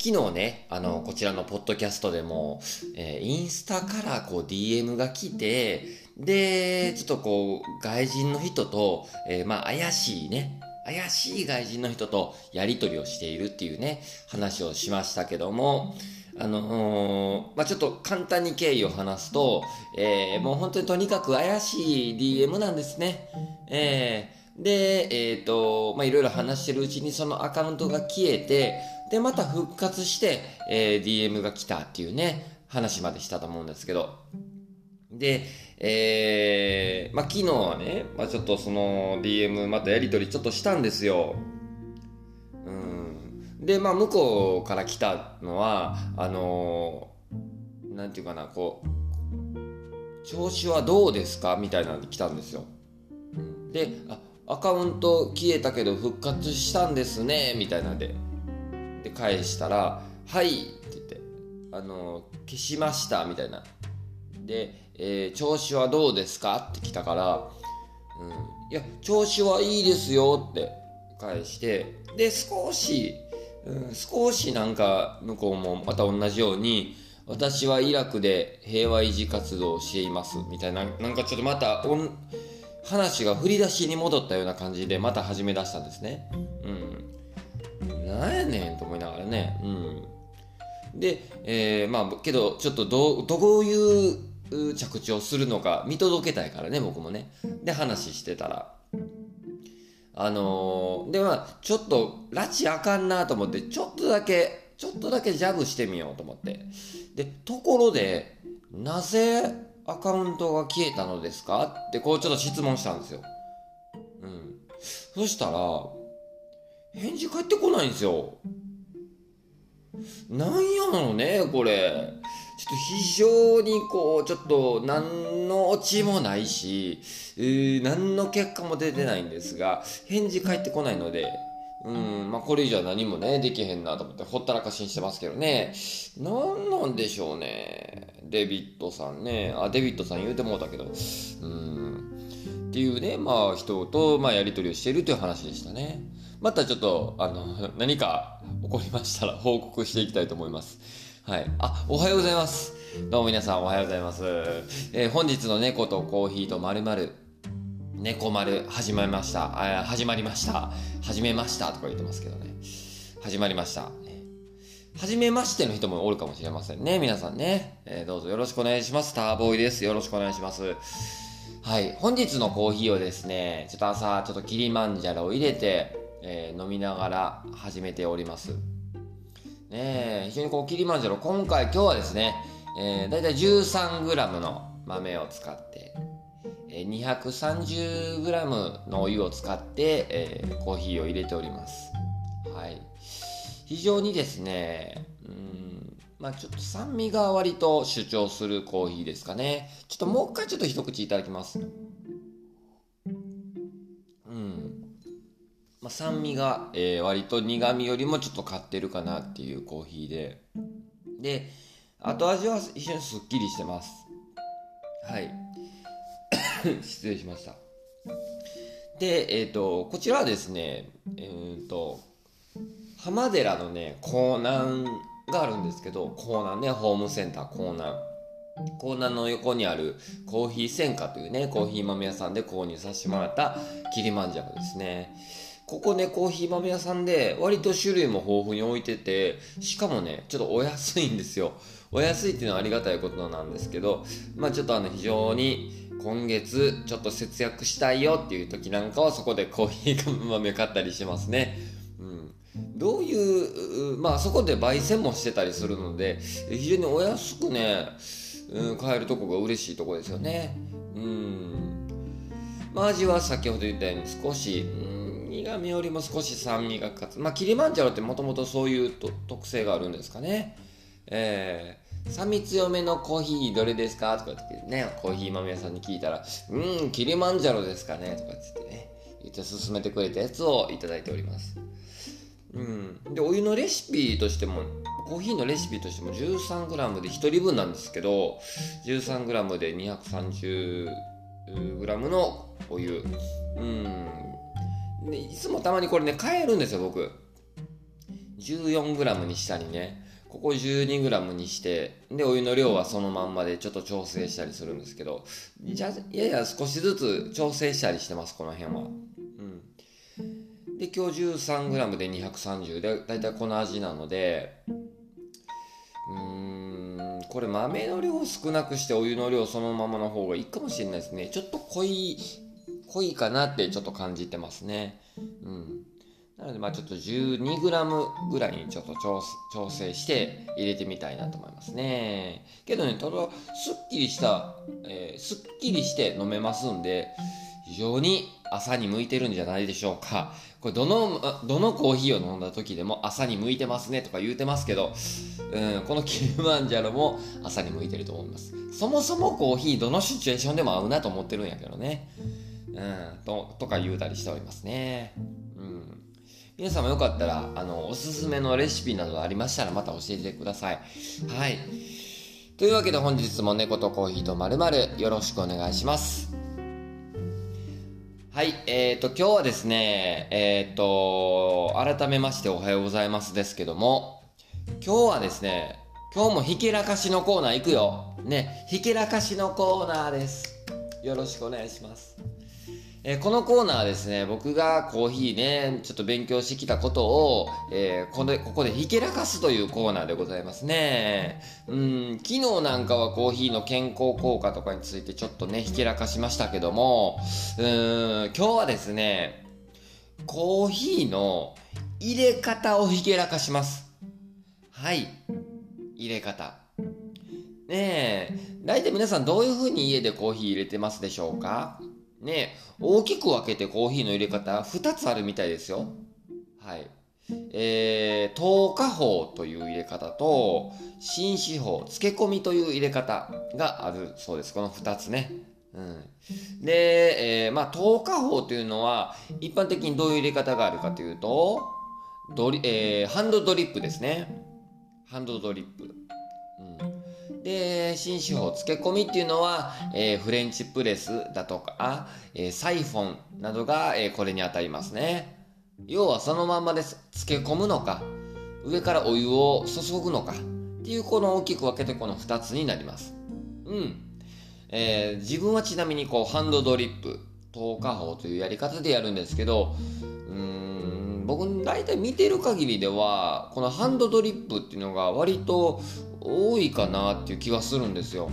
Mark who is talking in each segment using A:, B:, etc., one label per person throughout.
A: 昨日ね、あの、こちらのポッドキャストでも、えー、インスタからこう DM が来て、で、ちょっとこう、外人の人と、えー、まあ、怪しいね、怪しい外人の人とやり取りをしているっていうね、話をしましたけども、あのー、まあ、ちょっと簡単に経緯を話すと、えー、もう本当にとにかく怪しい DM なんですね。えー、で、えっ、ー、と、まあ、いろいろ話してるうちにそのアカウントが消えて、で、また復活して、えー、DM が来たっていうね、話までしたと思うんですけど。で、えー、まあ、昨日はね、まあ、ちょっとその DM またやり取りちょっとしたんですよ。うん。で、まあ、向こうから来たのは、あのー、なんていうかな、こう、調子はどうですか？みたいなので来たんですよ。で、あ、アカウント消えたけど復活したんですね、みたいなんで。で、返したら、はいって言って、あの、消しました、みたいな。で、えー、調子はどうですかって来たから、うん、いや、調子はいいですよって返して、で、少し、うん、少しなんか向こうもまた同じように、私はイラクで平和維持活動をしていますみたいな、なんかちょっとまた話が振り出しに戻ったような感じでまた始め出したんですね。うん。なんやねんと思いながらね。うん。で、えー、まあ、けど、ちょっとどう、どういう着地をするのか見届けたいからね、僕もね。で、話してたら。あのー、で、まあ、ちょっと、拉致あかんなと思って、ちょっとだけ、ちょっとだけジャブしてみようと思って。で、ところで、なぜアカウントが消えたのですか？って、こうちょっと質問したんですよ。うん。そしたら、返事返ってこないんですよ。なんやのね、これ。ちょっと非常にこう、ちょっと何のオチもないし、えー、何の結果も出てないんですが、返事返ってこないので、うん、まあこれ以上は何もね、できへんなと思ってほったらかしにしてますけどね。何なんでしょうね。デビッドさんね。あ、デビッドさん言うてもうたけど。うん。っていうね、まあ人と、まあやりとりをしているという話でしたね。またちょっと、あの、何か起こりましたら報告していきたいと思います。はい。あ、おはようございます。どうも皆さんおはようございます。えー、本日の猫とコーヒーとまるまる、猫丸始まりました。あ、始まりました。始めましたとか言ってますけどね。始まりました。初めましての人もおるかもしれませんね。皆さんね。えー、どうぞよろしくお願いします。ターボーイです。よろしくお願いします。はい。本日のコーヒーをですね、ちょっと朝、ちょっとキリマンジャロを入れて、えー、飲みながら始めております。ね非常にこうキリマンジャロ今回今日はですね、えー、だいたい 13g の豆を使って、えー、230g のお湯を使って、えー、コーヒーを入れております。はい。非常にですねうんまあちょっと酸味が割と主張するコーヒーですかね。ちょっともう一回ちょっと一口いただきます。まあ、酸味が、えー、割と苦味よりもちょっと勝ってるかなっていうコーヒーで。で後味は非常にすっきりしてます。はい。失礼しました。でえっ、ー、とこちらはですねえっ、ー、と浜寺のね港南があるんですけど港南ねホームセンター港南。港南の横にあるコーヒー専科というねコーヒー豆屋さんで購入させてもらったキリマンジャロですね。ここね、コーヒー豆屋さんで、割と種類も豊富に置いてて、しかもね、ちょっとお安いんですよ。お安いっていうのはありがたいことなんですけど、まあちょっとあの、非常に、今月、ちょっと節約したいよっていう時なんかは、そこでコーヒー豆買ったりしますね。うん。どういう、まあそこで焙煎もしてたりするので、非常にお安くね、うん、買えるとこが嬉しいとこですよね。うん。まあ味は先ほど言ったように少し、うん苦味よりも少し酸味が勝つ。まあ、キリマンジャロってもともとそういう特性があるんですかね。えー、酸味強めのコーヒーどれですか？とかってね、コーヒー豆屋さんに聞いたら、うん、キリマンジャロですかね？とかってね、言って勧めてくれたやつをいただいております。うん。で、お湯のレシピとしても、コーヒーのレシピとしても 13g で1人分なんですけど、13g で 230g のお湯。うん。でいつもたまにこれね、変えるんですよ、僕。14g にしたりね。ここ 12g にしてでお湯の量はそのまんまでちょっと調整したりするんですけど。じゃいやいや少しずつ調整したりしてますこの辺は。うん。で今日 13g で230でだいたいこの味なので。うーんこれ豆の量少なくしてお湯の量そのままの方がいいかもしれないですね。ちょっと濃い濃いかなってちょっと感じてますねうんなので、まあちょっと 12g ぐらいにちょっと調整して入れてみたいなと思いますね。けどね、ただ、すっきりした、えー、すっきりして飲めますんで、非常に朝に向いてるんじゃないでしょうか。これ、どの、どのコーヒーを飲んだ時でも朝に向いてますねとか言うてますけど、うん、このキルマンジャロも朝に向いてると思います。そもそもコーヒーどのシチュエーションでも合うなと思ってるんやけどね。うん、と、とか言うたりしておりますね。うん皆様よかったら、あの、おすすめのレシピなどありましたらまた教えてください。はい。というわけで本日も猫とコーヒーとまるまるよろしくお願いします。はい、えっ、ー、と、今日はですね、えっ、ー、と、改めましておはようございますですけども、今日はですね、今日もひけらかしのコーナー行くよ。ね、ひけらかしのコーナーです。よろしくお願いします。えー、このコーナーはですね、僕がコーヒーね、ちょっと勉強してきたことを、えー、ここで、ここでひけらかすというコーナーでございますね。うん、昨日なんかはコーヒーの健康効果とかについてちょっとね、ひけらかしましたけども、うん、今日はですね、コーヒーの入れ方をひけらかします。はい。入れ方。ねえ、大体皆さんどういう風に家でコーヒー入れてますでしょうか？ね、大きく分けてコーヒーの入れ方2つあるみたいですよ。はい。えー、糖化法という入れ方と、紳士法、漬け込みという入れ方があるそうです。この2つね。うん、で、えー、まあ、糖化法というのは、一般的にどういう入れ方があるかというと、ドリえー、ハンドドリップですね。ハンドドリップ。で、新手法、漬け込みっていうのは、えー、フレンチプレスだとか、えー、サイフォンなどが、えー、これに当たりますね。要はそのまんまです。漬け込むのか、上からお湯を注ぐのか、っていうこの大きく分けてこの2つになります。うん。えー、自分はちなみにこうハンドドリップ、透過法というやり方でやるんですけど、うーん、僕大体見てる限りでは、このハンドドリップっていうのが割と多いかなっていう気がするんですよ。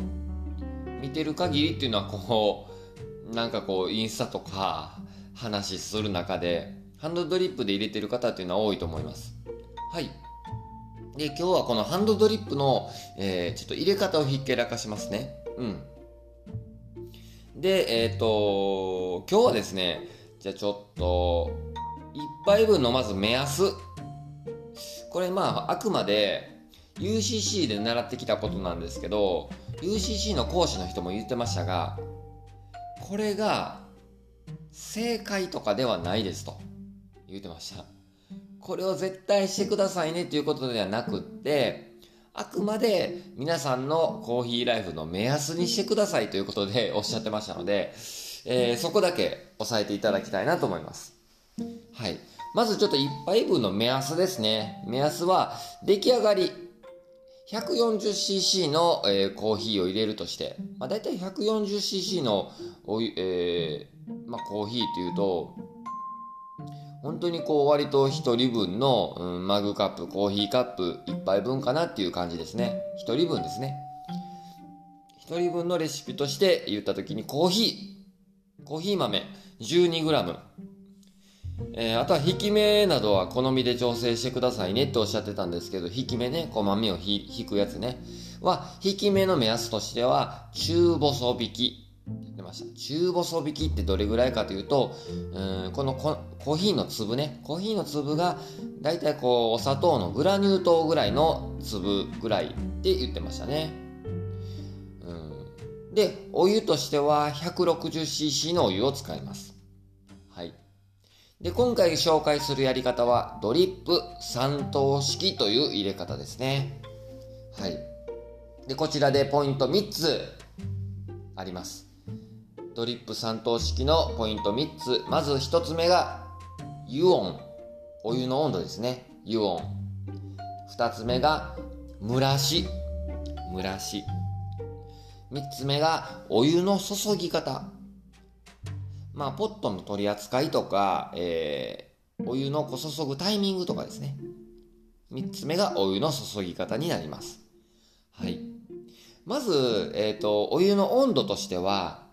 A: 見てる限りっていうのはこう、なんかこうインスタとか話する中で、ハンドドリップで入れてる方っていうのは多いと思います。はい。で、今日はこのハンドドリップの、えー、ちょっと入れ方をひっけらかしますね。うん。で、えっ、ー、と、今日はですね、じゃあちょっと、1杯分のまず目安。これまあ、あくまで、UCC で習ってきたことなんですけど UCC の講師の人も言ってましたがこれが正解とかではないですと言ってましたこれを絶対してくださいねということではなくってあくまで皆さんのコーヒーライフの目安にしてくださいということでおっしゃってましたので、えー、そこだけ押さえていただきたいなと思います。はい。まずちょっと1杯分の目安ですね。目安は出来上がり 140cc の、えー、コーヒーを入れるとして、まあ、大体 140cc のお、えーまあ、コーヒーっていうと、本当にこう割と1人分の、うん、マグカップ、コーヒーカップ1杯分かなっていう感じですね。1人分ですね。1人分のレシピとして言った時にコーヒー、コーヒー豆 12g、えー、あとは引き目などは好みで調整してくださいねっておっしゃってたんですけど、引き目ね、こう豆を引くやつね、は、引き目の目安としては、中細引き。出ました。中細引きってどれぐらいかというと、うんこのコーヒーの粒ね、コーヒーの粒が、だいたいこう、お砂糖のグラニュー糖ぐらいの粒ぐらいって言ってましたね。うん、で、お湯としては 160cc のお湯を使います。で、今回紹介するやり方は、ドリップ3等式という入れ方ですね。はい。で、こちらでポイント3つあります。ドリップ3等式のポイント3つ。まず1つ目が、湯温。お湯の温度ですね。湯温。2つ目が蒸らし蒸らし3つ目がお湯の注ぎ方まあポットの取り扱いとか、えー、お湯の注ぐタイミングとかですね。3つ目がお湯の注ぎ方になります。はい。まず、えっ、ー、とお湯の温度としては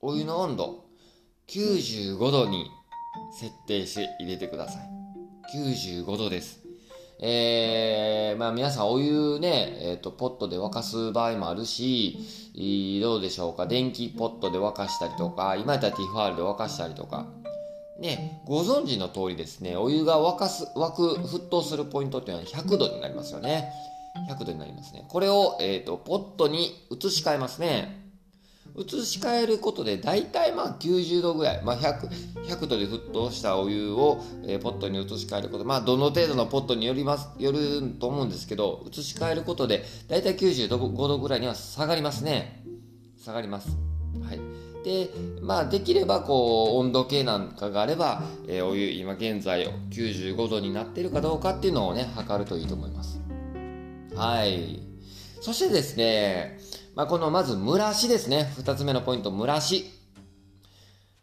A: お湯の温度95度に設定して入れてください。95度です。えー、まあ皆さんお湯ね、えっ、ー、と、ポットで沸かす場合もあるし、どうでしょうか、電気ポットで沸かしたりとか、今やったらティファールで沸かしたりとか、ね、ご存知の通りですね、お湯が沸かす、沸く、沸騰するポイントっていうのは100度になりますよね。100度になりますね。これを、えっ、ー、と、ポットに移し替えますね。移し替えることで大体まあ90度ぐらい、まあ100、100度で沸騰したお湯を、えー、ポットに移し替えることまあどの程度のポットによりますよると思うんですけど移し替えることで大体95度ぐらいには下がりますね。下がります。はい。でまあできればこう温度計なんかがあれば、えー、お湯今現在95度になっているかどうかっていうのをね測るといいと思います。はい。そしてですねまあ、このまず蒸らしですね。二つ目のポイント、蒸らし。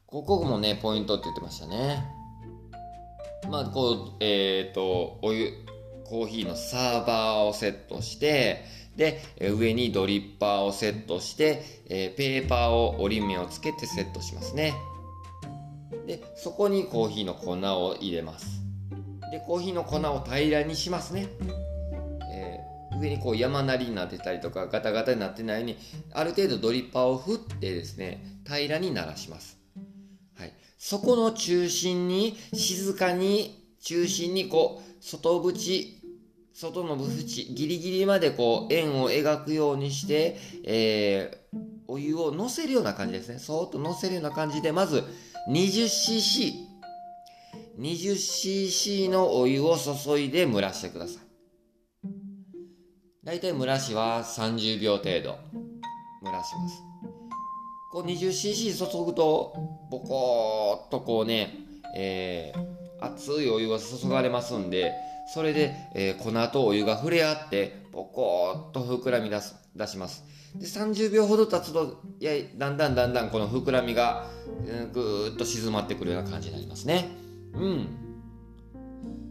A: ここもね、ポイントって言ってましたね。まあ、こう、えっ、ー、と、お湯、コーヒーのサーバーをセットして、で、上にドリッパーをセットして、えー、ペーパーを折り目をつけてセットしますね。で、そこにコーヒーの粉を入れます。で、コーヒーの粉を平らにしますね。上にこう山なりになってたりとかガタガタになってないようにある程度ドリッパーを振ってですね平らにならします、はい、そこの中心に静かに中心にこう外縁外の縁ギリギリまでこう円を描くようにして、えー、お湯をのせるような感じですね。そーっとのせるような感じでまず 20cc 20cc のお湯を注いで蒸らしてください。大体蒸らしは30秒程度蒸らします。こう 20cc 注ぐとボコーっとこうね、えー、熱いお湯が注がれますんでそれで、えー、粉とお湯が触れ合ってボコーっと膨らみ出す出します。で30秒ほど経つといやだんだんだんだんこの膨らみが、ぐーっと静まってくるような感じになりますね。うん。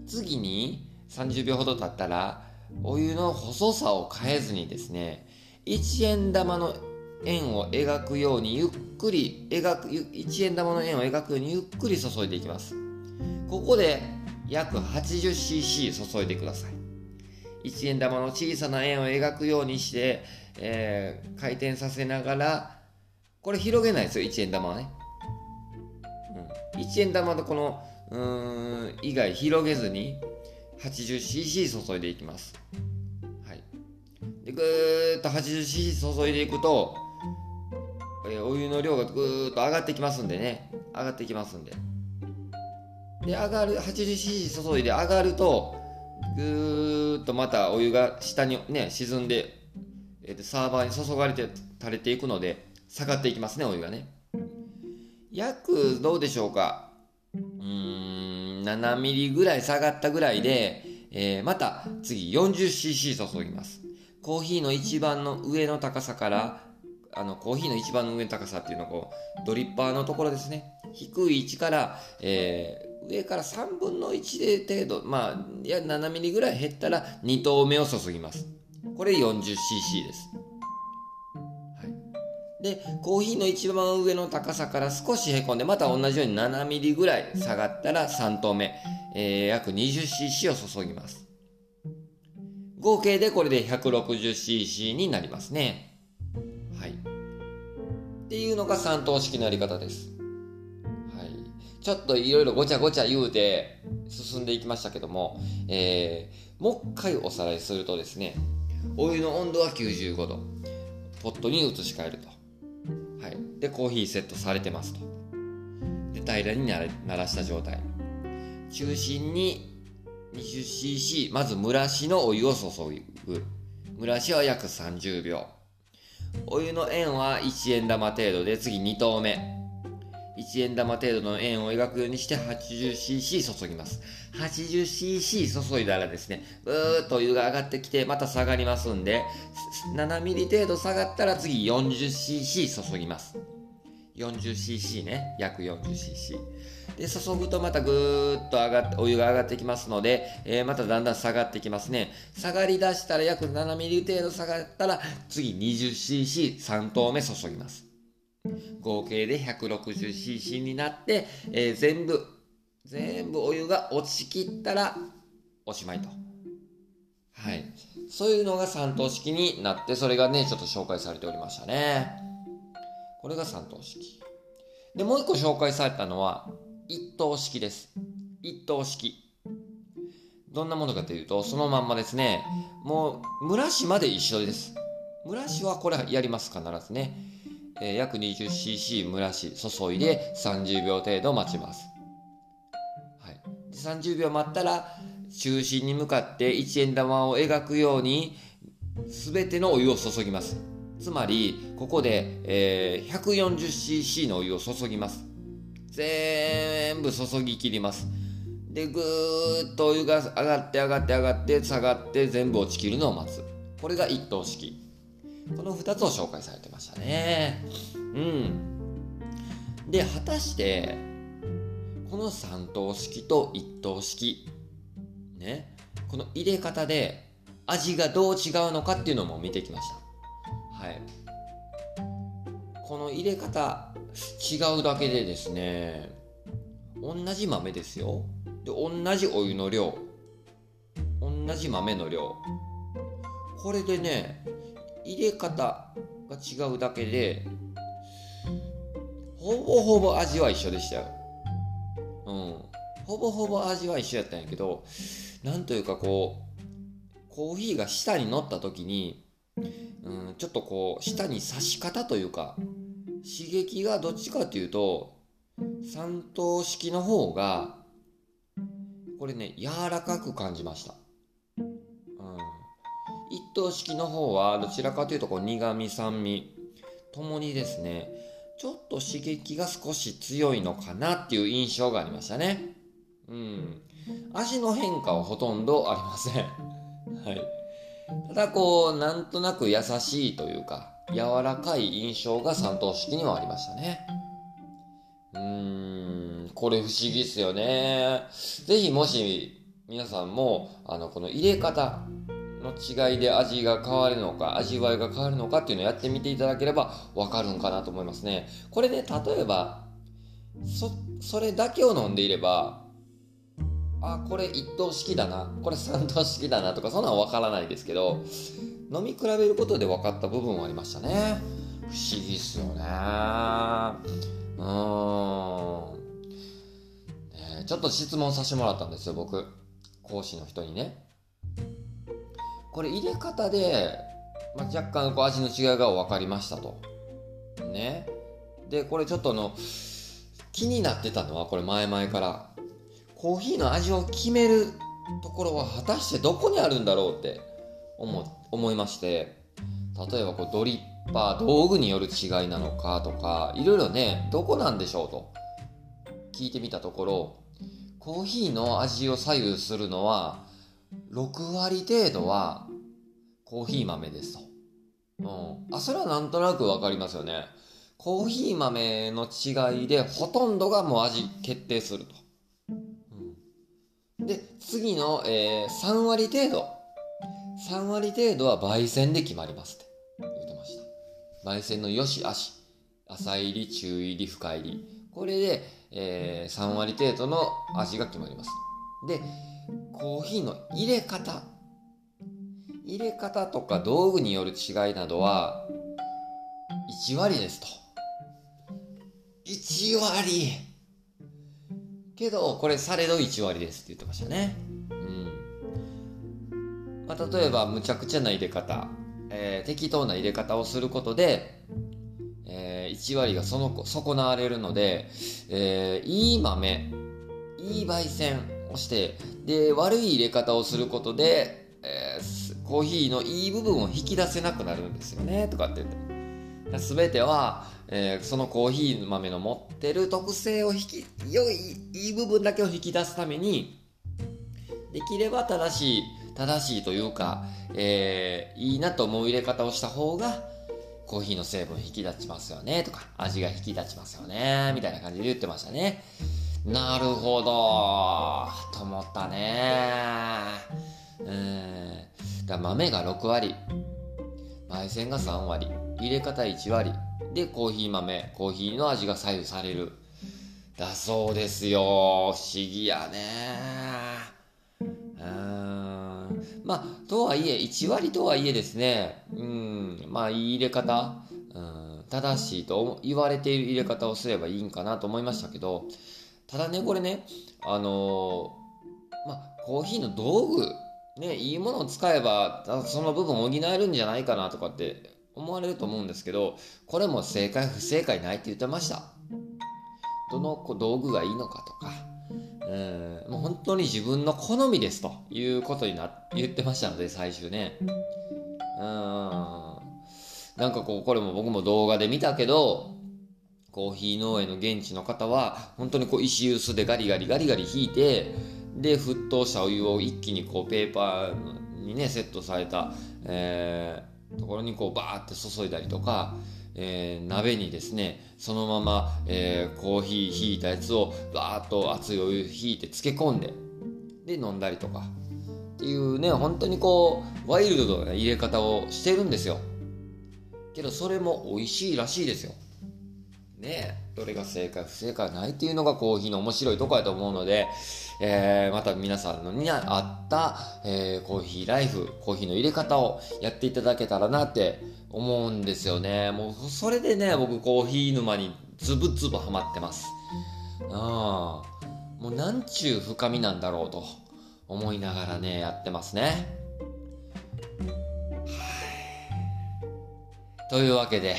A: 次に30秒ほど経ったらお湯の細さを変えずにですね1円玉の円を描くようにゆっくり描く1円玉の円を描くようにゆっくり注いでいきます。ここで約 80cc 注いでください。1円玉の小さな円を描くようにして、えー、回転させながらこれ広げないですよ1円玉はね、うん、1円玉のこのうーん以外広げずに 80cc 注いでいきます。はい。で、ぐーっと 80cc 注いでいくと、え、お湯の量がぐーっと上がってきますんでね。上がってきますんで。で、上がる、80cc 注いで上がると、ぐーっとまたお湯が下にね、沈んで、えー、サーバーに注がれて垂れていくので、下がっていきますね、お湯がね。約、どうでしょうか。うーん。7ミリぐらい下がったぐらいで、えー、また次 40cc 注ぎます。コーヒーの一番の上の高さから、あの、コーヒーの一番の上の高さっていうのをこう、ドリッパーのところですね。低い位置から、えー、上から3分の1で程度、まあ、いや、7ミリぐらい減ったら2投目を注ぎます。これ 40cc です。で、コーヒーの一番上の高さから少しへこんで、また同じように7ミリぐらい下がったら3投目、えー、約 20cc を注ぎます。合計でこれで 160cc になりますね。はい。っていうのが3等式のやり方です。はい。ちょっといろいろごちゃごちゃ言うて進んでいきましたけども、えー、もう一回おさらいするとですね、お湯の温度は95度。ポットに移し替えると。はい、でコーヒーセットされてますと。で平らにならした状態。中心に 20cc まず蒸らしのお湯を注ぐ。蒸らしは約30秒。お湯の円は1円玉程度で次2投目。1円玉程度の円を描くようにして 80cc 注ぎます。80cc 注いだらですね、うーっとお湯が上がってきて、また下がりますんで、7ミリ程度下がったら次 40cc 注ぎます。40cc ね、約 40cc。で、注ぐとまたぐーっと上がって、お湯が上がってきますので、えー、まただんだん下がってきますね。下がりだしたら約7ミリ程度下がったら、次 20cc3 投目注ぎます。合計で 160cc になって、えー、全部、全部お湯が落ちきったらおしまいと。はい。そういうのが3等式になって、それがね、ちょっと紹介されておりましたね。これが3等式。で、もう一個紹介されたのは、1等式です。1等式。どんなものかというと、そのまんまですね。もう、蒸らしまで一緒です。蒸らしはこれやります、必ずね。えー、約 20cc 蒸らし注いで30秒程度待ちます、はい、で30秒待ったら中心に向かって1円玉を描くように全てのお湯を注ぎます。つまりここで、えー、140cc のお湯を注ぎます。全部注ぎ切ります。でぐーっとお湯が上がって上がって上がって下がって全部落ちきるのを待つ。これが一等式この2つを紹介されてましたね。うん。で、果たして、この3等式と1等式、ね、この入れ方で味がどう違うのかっていうのも見てきました。はい。この入れ方、違うだけでですね、同じ豆ですよ。で、同じお湯の量、同じ豆の量。これでね、入れ方が違うだけでほぼほぼ味は一緒でしたよ。うん。ほぼほぼ味は一緒やったんやけど、なんというかこう、コーヒーが舌に乗った時に、うん、ちょっとこう、舌に刺し方というか、刺激がどっちかというと、三等式の方が、これね、柔らかく感じました。一等式の方はどちらかというとこう苦味酸味ともにですねちょっと刺激が少し強いのかなっていう印象がありましたね。うん。味の変化はほとんどありません。はい。ただこうなんとなく優しいというか柔らかい印象が三等式にはありましたね。うーん。これ不思議っすよね。ぜひもし皆さんもあのこの入れ方の違いで味が変わるのか、味わいが変わるのかっていうのをやってみていただければわかるんかなと思いますね。これね、例えば、そ、それだけを飲んでいれば、あ、これ一等式だな、これ三等式だなとか、そんなんわからないですけど、飲み比べることで分かった部分はありましたね。不思議っすよね。うーん。ね、ちょっと質問させてもらったんですよ、僕。講師の人にね。これ入れ方で、まあ、若干こう味の違いが分かりましたと。ね。で、これちょっとあの、気になってたのは、これ前々から、コーヒーの味を決めるところは果たしてどこにあるんだろうって思思いまして、例えばこうドリッパー、道具による違いなのかとか、いろいろね、どこなんでしょうと聞いてみたところ、コーヒーの味を左右するのは、6割程度はコーヒー豆ですと。うん。あ、それはなんとなくわかりますよね。コーヒー豆の違いでほとんどがもう味決定すると。うん、で、次の、えー、3割程度。3割程度は焙煎で決まりますって言ってました。焙煎の良し悪し。浅入り、中入り、深入り。これで、えー、3割程度の味が決まります。で、コーヒーの入れ方。入れ方とか道具による違いなどは1割ですと。1割。けどこれされど1割ですって言ってましたね。うん。まあ、例えばむちゃくちゃな入れ方、えー、適当な入れ方をすることで、えー、1割がその損なわれるので、えー、いい豆いい焙煎をしてで悪い入れ方をすることで、えー、コーヒーのいい部分を引き出せなくなるんですよねとかって言って。全ては、えー、そのコーヒー豆の持ってる特性を引き良いいい部分だけを引き出すためにできれば正しい正しいというか、えー、いいなと思う入れ方をした方がコーヒーの成分引き出ちますよねとか味が引き立ちますよねみたいな感じで言ってましたね。なるほど。と思ったね。うん。だ豆が6割。焙煎が3割。入れ方1割。でコーヒー豆。コーヒーの味が左右される。だそうですよ。不思議やね。うん。まあとはいえ1割とはいえですね。うん。まあいい入れ方。うん。正しいと言われている入れ方をすればいいんかなと思いましたけど。ただねこれねあのー、まあコーヒーの道具ねいいものを使えばその部分を補えるんじゃないかなとかって思われると思うんですけどこれも正解不正解ないって言ってました。どの道具がいいのかとかうんもう本当に自分の好みですということにな言ってましたので最終ね。うん。なんかこうこれも僕も動画で見たけどコーヒー農園の現地の方は本当にこう石臼でガリガリガリガリ引いてで沸騰したお湯を一気にこうペーパーにねセットされた、えー、ところにこうバーって注いだりとか、えー、鍋にですねそのまま、えー、コーヒーひいたやつをバーッと熱いお湯引いて漬け込んでで飲んだりとか。っていうね本当にこうワイルドな入れ方をしてるんですよ。けどそれも美味しいらしいですよ。ねどれが正解不正解ないっていうのがコーヒーの面白いとこやと思うので、えー、また皆さんのに合った、えー、コーヒーライフコーヒーの入れ方をやっていただけたらなって思うんですよね。もうそれでね僕コーヒー沼につぶつぶハマってます。ああ。もうなんちゅう深みなんだろうと思いながらねやってますね。というわけで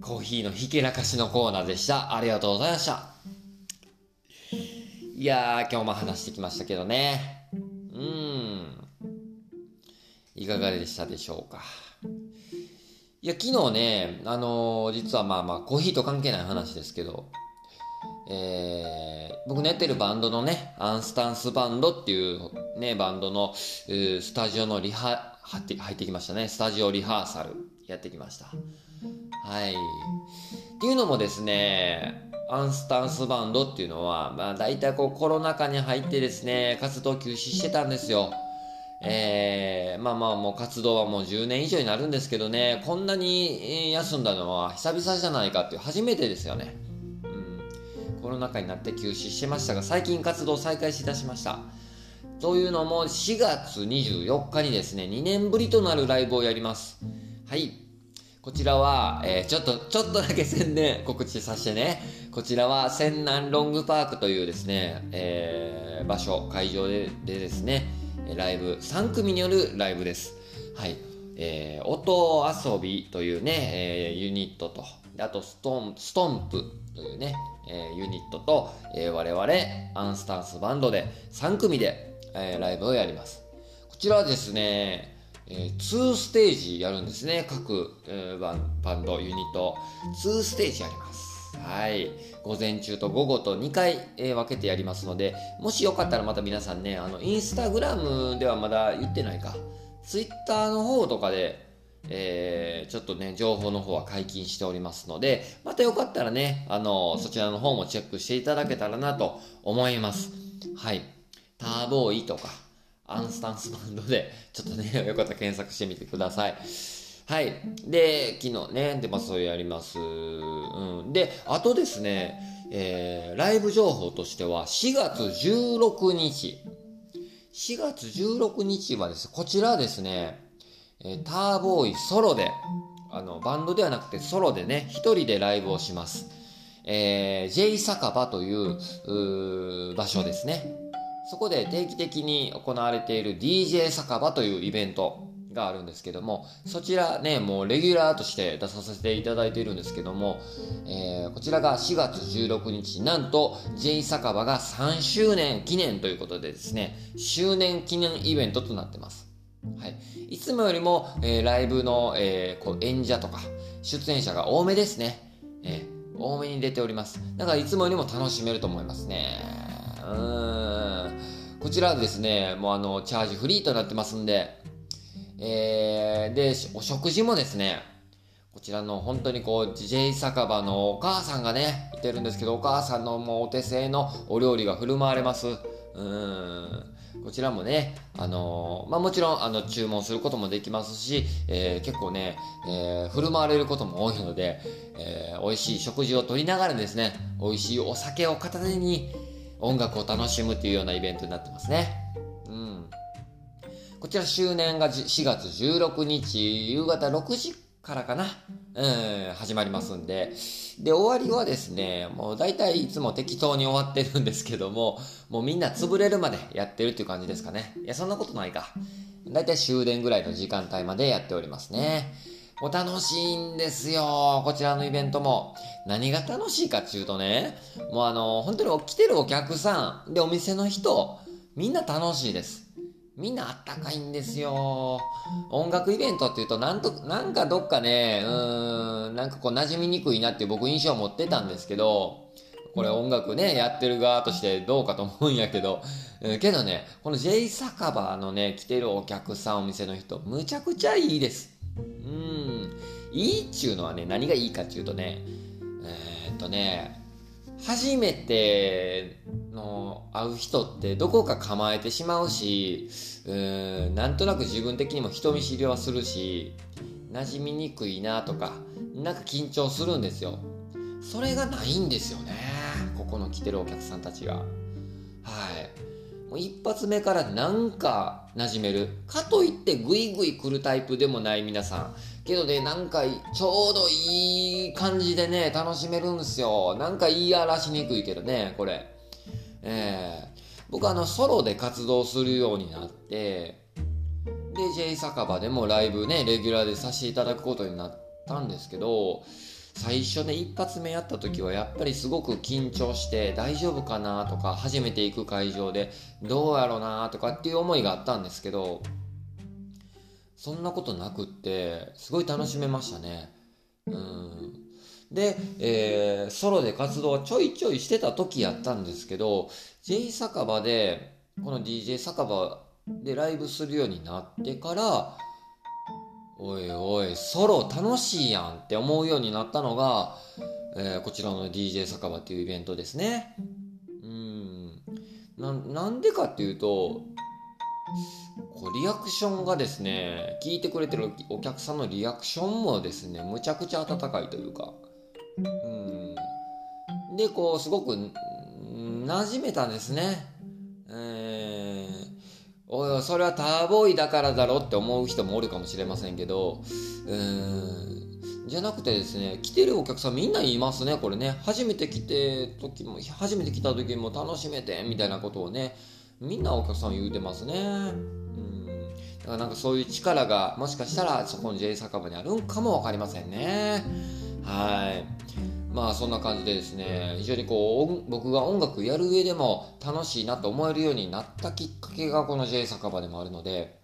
A: コーヒーのひけらかしのコーナーでした。ありがとうございました。いやー、今日も話してきましたけどね。うん。いかがでしたでしょうか。いや、昨日ね、あのー、実はまあまあ、コーヒーと関係ない話ですけど、えー、僕のやってるバンドのね、アンスタンスバンドっていうね、バンドの、スタジオのリハ、入って入ってきましたね。スタジオリハーサルやってきました。はい。っていうのもですね、アンスタンスバンドっていうのは、まあ大体こうコロナ禍に入ってですね、活動休止してたんですよ。えー、まあまあもう活動はもう10年以上になるんですけどね、こんなに休んだのは久々じゃないかっていう初めてですよね。うん。コロナ禍になって休止してましたが、最近活動再開しだしました。というのも4月24日にですね、2年ぶりとなるライブをやります。はい。こちらは、えー、ちょっと、ちょっとだけ宣伝告知させてね。こちらは、仙南ロングパークというですね、えー、場所、会場ででですね、ライブ、3組によるライブです。はい。えー、音遊びというね、えー、ユニットと、あとストン、ストンプというね、えー、ユニットと、えー、我々、アンスタンスバンドで3組で、えー、ライブをやります。こちらはですね、えー、2ステージやるんですね。各、えー、バンド、ユニット、2ステージやります。はい。午前中と午後と2回、えー、分けてやりますので、もしよかったらまた皆さんね、あの、インスタグラムではまだ言ってないか、ツイッターの方とかで、えー、ちょっとね、情報の方は解禁しておりますので、またよかったらね、あの、そちらの方もチェックしていただけたらなと思います。はい。ターボーイとか、アンスタンスバンドで、ちょっとね、よかったら検索してみてください。はい。で、昨日ね、で、まあ、それやります。うん。で、あとですね、えー、ライブ情報としては、4月16日。4月16日はですね、こちらですね、えー、ターボーイソロで、あの、バンドではなくてソロでね、一人でライブをします。えー、J 酒場というう場所ですね。そこで定期的に行われている DJ 酒場というイベントがあるんですけども、そちらね、もうレギュラーとして出させていただいているんですけども、えー、こちらが4月16日、なんと J 酒場が3周年記念ということでですね、周年記念イベントとなってます。はい。いつもよりも、えー、ライブの、えー、こう演者とか、出演者が多めですね。えー、多めに出ております。だからいつもよりも楽しめると思いますね。うん。こちらはですね、もうあの、チャージフリーとなってますんで、えー、で、お食事もですね、こちらの本当にこう、J 酒場のお母さんがね、いてるんですけど、お母さんのもうお手製のお料理が振る舞われます。うん。こちらもね、あのー、まあ、もちろん、あの、注文することもできますし、えー、結構ね、えー、振る舞われることも多いので、えー、美味しい食事をとりながらですね、美味しいお酒を片手に音楽を楽しむというようなイベントになってますね。うん。こちら周年が4月16日夕方6時からかな、うん、始まりますんで、で、終わりはですね、もう大体いつも適当に終わってるんですけども、もうみんな潰れるまでやってるっていう感じですかね。いや、そんなことないか。大体終電ぐらいの時間帯までやっておりますね。お楽しいんですよ。こちらのイベントも。何が楽しいかっていうとね、もうあの、本当に来てるお客さん、で、お店の人、みんな楽しいです。みんなあったかいんですよ。音楽イベントっていうと、なんと、なんかどっかね、うーん、なんかこう馴染みにくいなって僕印象を持ってたんですけど、これ音楽ね、やってる側としてどうかと思うんやけど、えー、けどね、この J 酒場のね、来てるお客さん、お店の人、むちゃくちゃいいです。うん。いいっちゅうのはね、何がいいかっていうとね、えー、っとね、初めての会う人ってどこか構えてしまうし、うーん、なんとなく自分的にも人見知りはするし、馴染みにくいなとか、なんか緊張するんですよ。それがないんですよね。ここの来てるお客さんたちが。はい。もう一発目からなんか馴染める。かといってグイグイ来るタイプでもない皆さん。けどね、なんかちょうどいい感じでね、楽しめるんすよ。なんか言い荒らしにくいけどね、これ。えー、僕あの、ソロで活動するようになって、で、J 酒場でもライブね、レギュラーでさせていただくことになったんですけど、最初ね、一発目やった時はやっぱりすごく緊張して大丈夫かなとか、初めて行く会場でどうやろうなとかっていう思いがあったんですけど、そんなことなくって、すごい楽しめましたね。うん。で、えー、ソロで活動はちょいちょいしてた時やったんですけど、J 酒場で、この DJ 酒場でライブするようになってから、おいおい、ソロ楽しいやんって思うようになったのが、えー、こちらの DJ 酒場っていうイベントですね。うん。な、なんでかっていうと、こうリアクションがですね、聞いてくれてるお客さんのリアクションもですね、むちゃくちゃ温かいというか、うん。で、こう、すごく、馴染めたんですね。えー、おいそれはターボーイだからだろって思う人もおるかもしれませんけど、うん、じゃなくてですね、来てるお客さんみんな言いますね、これね。初めて来て時も、初めて来た時も楽しめて、みたいなことをね、みんなお客さん言うてますね。うん。だからなんかそういう力がもしかしたらそこの J 酒場にあるんかもわかりませんね。はい。まあそんな感じでですね、非常にこう、僕が音楽やる上でも楽しいなと思えるようになったきっかけがこの J 酒場でもあるので、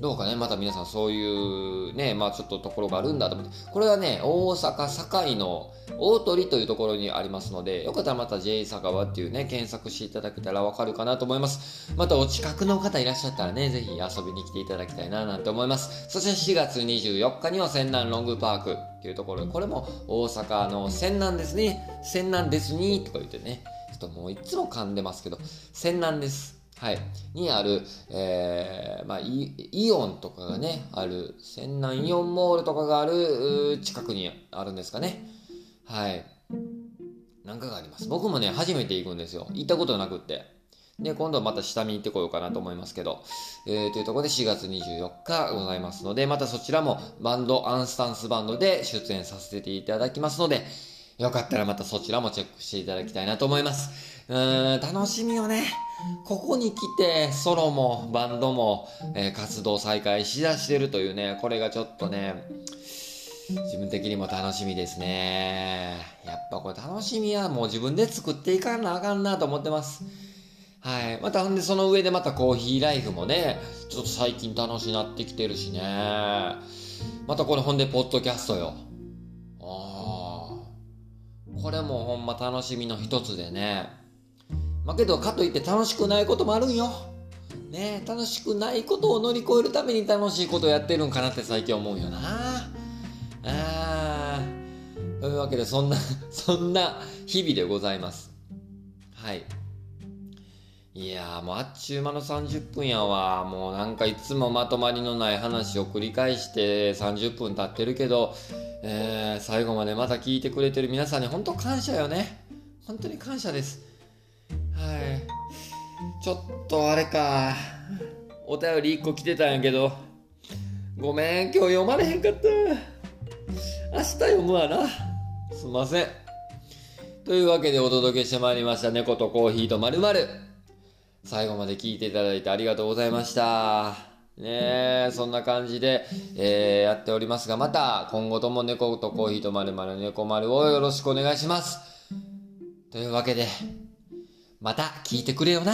A: どうかね、また皆さんそういうね、まあちょっとところがあるんだと思って、これはね、大阪堺の大鳥というところにありますので、よかったらまた J 酒場っていうね、検索していただけたらわかるかなと思います。またお近くの方いらっしゃったらね、ぜひ遊びに来ていただきたいななんて思います。そして4月24日には仙南ロングパークっていうところで、これも大阪の仙南ですね。仙南ですにとか言ってね、ちょっともういつも噛んでますけど、仙南です。はい。にある、えー、まあイ、イオンとかがね、ある、仙南イオンモールとかがある、近くにあるんですかね。はい。なんかがあります。僕もね、初めて行くんですよ。行ったことなくって。で、今度はまた下見に行ってこようかなと思いますけど、えー、というところで4月24日ございますので、またそちらもバンド、アンスタンスバンドで出演させていただきますので、よかったらまたそちらもチェックしていただきたいなと思います。うーん、楽しみよね。ここに来て、ソロもバンドも、えー、活動再開しだしてるというね、これがちょっとね、自分的にも楽しみですね。やっぱこれ楽しみはもう自分で作っていかなあかんなと思ってます。はい。またほんでその上でまたコーヒーライフもね、ちょっと最近楽しなってきてるしね。またこれほんでポッドキャストよ。ああ。これもほんま楽しみの一つでね。まあけどかといって楽しくないこともあるんよ。ね楽しくないことを乗り越えるために楽しいことをやってるんかなって最近思うよな。ああ。というわけでそんな、そんな日々でございます。はい。いやもうあっちゅう間の30分やわ。もうなんかいつもまとまりのない話を繰り返して30分経ってるけど、えー、最後までまた聞いてくれてる皆さんに本当感謝よね。本当に感謝です。はい。ちょっとあれか。お便り1個来てたんやけど、ごめん、今日読まれへんかった。明日読むわな。すんません。というわけでお届けしてまいりました猫とコーヒーとまるまる最後まで聞いていただいてありがとうございました。ねえ、そんな感じで、えーやっておりますが、また今後とも猫とコーヒーとまるまる猫丸をよろしくお願いします。というわけで、また聞いてくれよな。